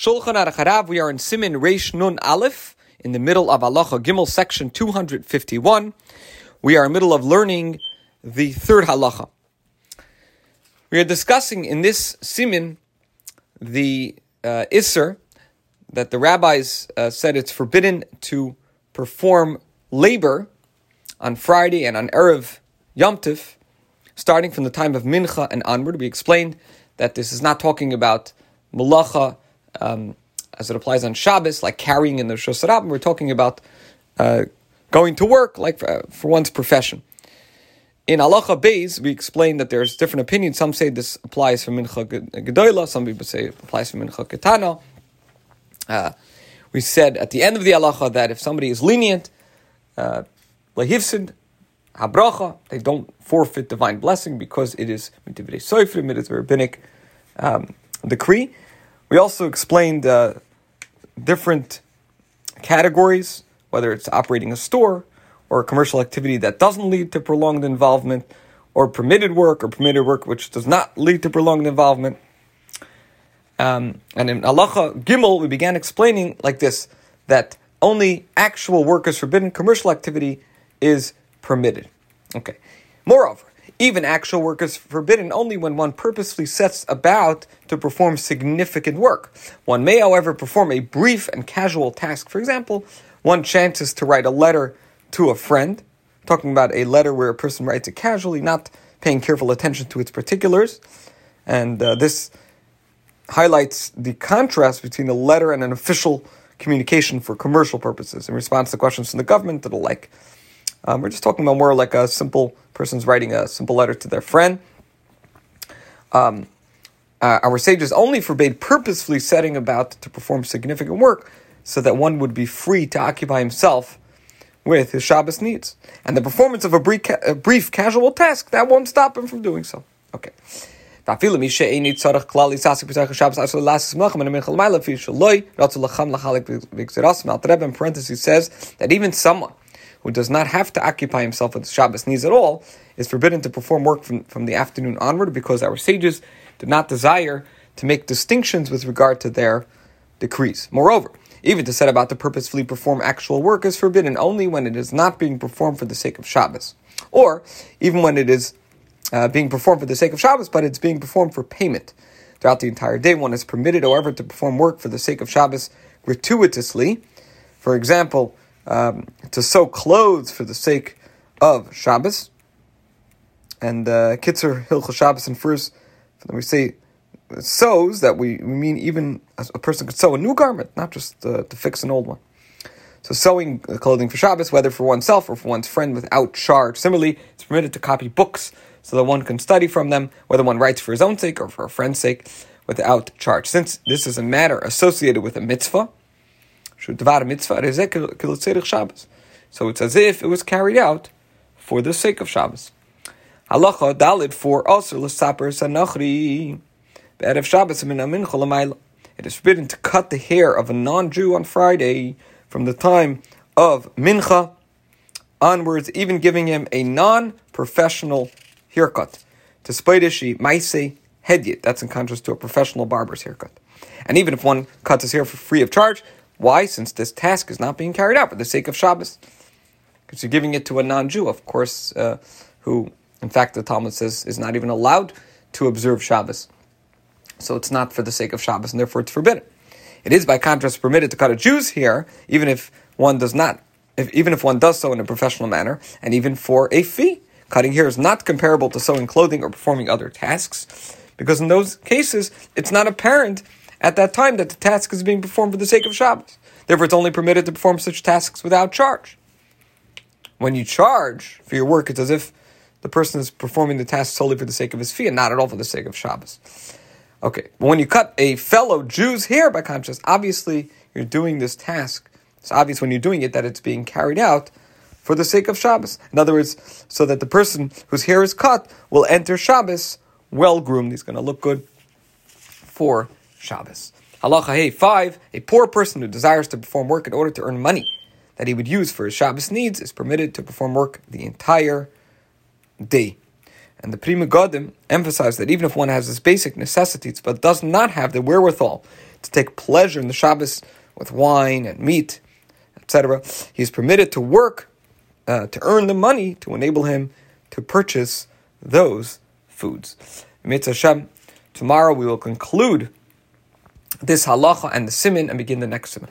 Shulchan Aruch Harav. We are in Simin Reish Nun Aleph, in the middle of Halacha Gimel, section 251. We are in the middle of learning the third halacha. We are discussing in this Simin the uh, Isser that the rabbis uh, said it's forbidden to perform labor on Friday and on Erev Yom Tif, starting from the time of Mincha and onward. We explained that this is not talking about malacha um, as it applies on Shabbos, like carrying in the Shosarab, we're talking about uh, going to work, like for, uh, for one's profession. In Alacha Beis, we explain that there's different opinions. Some say this applies for Mincha Gedoyla, some people say it applies for Mincha Ketana. Uh, we said at the end of the Alacha that if somebody is lenient, uh, Lehivsid, Habracha, they don't forfeit divine blessing because it is Midivrei Soifrim, it is a rabbinic um, decree. We also explained uh, different categories, whether it's operating a store or a commercial activity that doesn't lead to prolonged involvement, or permitted work or permitted work which does not lead to prolonged involvement. Um, and in Alacha Gimel, we began explaining like this that only actual work is forbidden, commercial activity is permitted. Okay. Moreover, even actual work is forbidden only when one purposely sets about to perform significant work. One may, however, perform a brief and casual task. For example, one chances to write a letter to a friend, talking about a letter where a person writes it casually, not paying careful attention to its particulars. And uh, this highlights the contrast between a letter and an official communication for commercial purposes in response to questions from the government that are like, um, we're just talking about more like a simple person's writing a simple letter to their friend. Um, uh, our sages only forbade purposefully setting about to perform significant work so that one would be free to occupy himself with his Shabbos needs. And the performance of a brief, a brief casual task, that won't stop him from doing so. Okay. In parentheses says that even someone who does not have to occupy himself with Shabbos needs at all, is forbidden to perform work from, from the afternoon onward because our sages did not desire to make distinctions with regard to their decrees. Moreover, even to set about to purposefully perform actual work is forbidden only when it is not being performed for the sake of Shabbos, or even when it is uh, being performed for the sake of Shabbos, but it's being performed for payment. Throughout the entire day, one is permitted, however, to perform work for the sake of Shabbos gratuitously. For example, um, to sew clothes for the sake of Shabbos. And uh, Kitzur Hilchos Shabbos and first, when we say sews, that we, we mean even a person could sew a new garment, not just uh, to fix an old one. So sewing clothing for Shabbos, whether for oneself or for one's friend without charge. Similarly, it's permitted to copy books so that one can study from them, whether one writes for his own sake or for a friend's sake, without charge. Since this is a matter associated with a mitzvah, mitzvah Shabbos. So it's as if it was carried out for the sake of Shabbos. Halacha dalid for also l'saper sanachri. Be'erev Shabbos min mincha It is forbidden to cut the hair of a non-Jew on Friday from the time of mincha onwards, even giving him a non-professional haircut. To spaidishi maise hedyet. That's in contrast to a professional barber's haircut. And even if one cuts his hair for free of charge, why? Since this task is not being carried out for the sake of Shabbos. Because you're giving it to a non Jew, of course, uh, who, in fact, the Talmud says is not even allowed to observe Shabbos. So it's not for the sake of Shabbos, and therefore it's forbidden. It is, by contrast, permitted to cut a Jew's hair, even if one does not, if, even if one does so in a professional manner, and even for a fee. Cutting hair is not comparable to sewing clothing or performing other tasks, because in those cases, it's not apparent at that time that the task is being performed for the sake of Shabbos. Therefore, it's only permitted to perform such tasks without charge. When you charge for your work, it's as if the person is performing the task solely for the sake of his fee and not at all for the sake of Shabbos. Okay, but when you cut a fellow Jew's hair by contrast, obviously you're doing this task. It's obvious when you're doing it that it's being carried out for the sake of Shabbos. In other words, so that the person whose hair is cut will enter Shabbos well groomed. He's going to look good for Shabbos. Halacha hey five: A poor person who desires to perform work in order to earn money that he would use for his Shabbos needs is permitted to perform work the entire day. And the Pri Megadim emphasized that even if one has his basic necessities but does not have the wherewithal to take pleasure in the Shabbos with wine and meat, etc., he is permitted to work uh, to earn the money to enable him to purchase those foods. Mitzvah Hashem, tomorrow we will conclude this halacha and the simin and begin the next simin.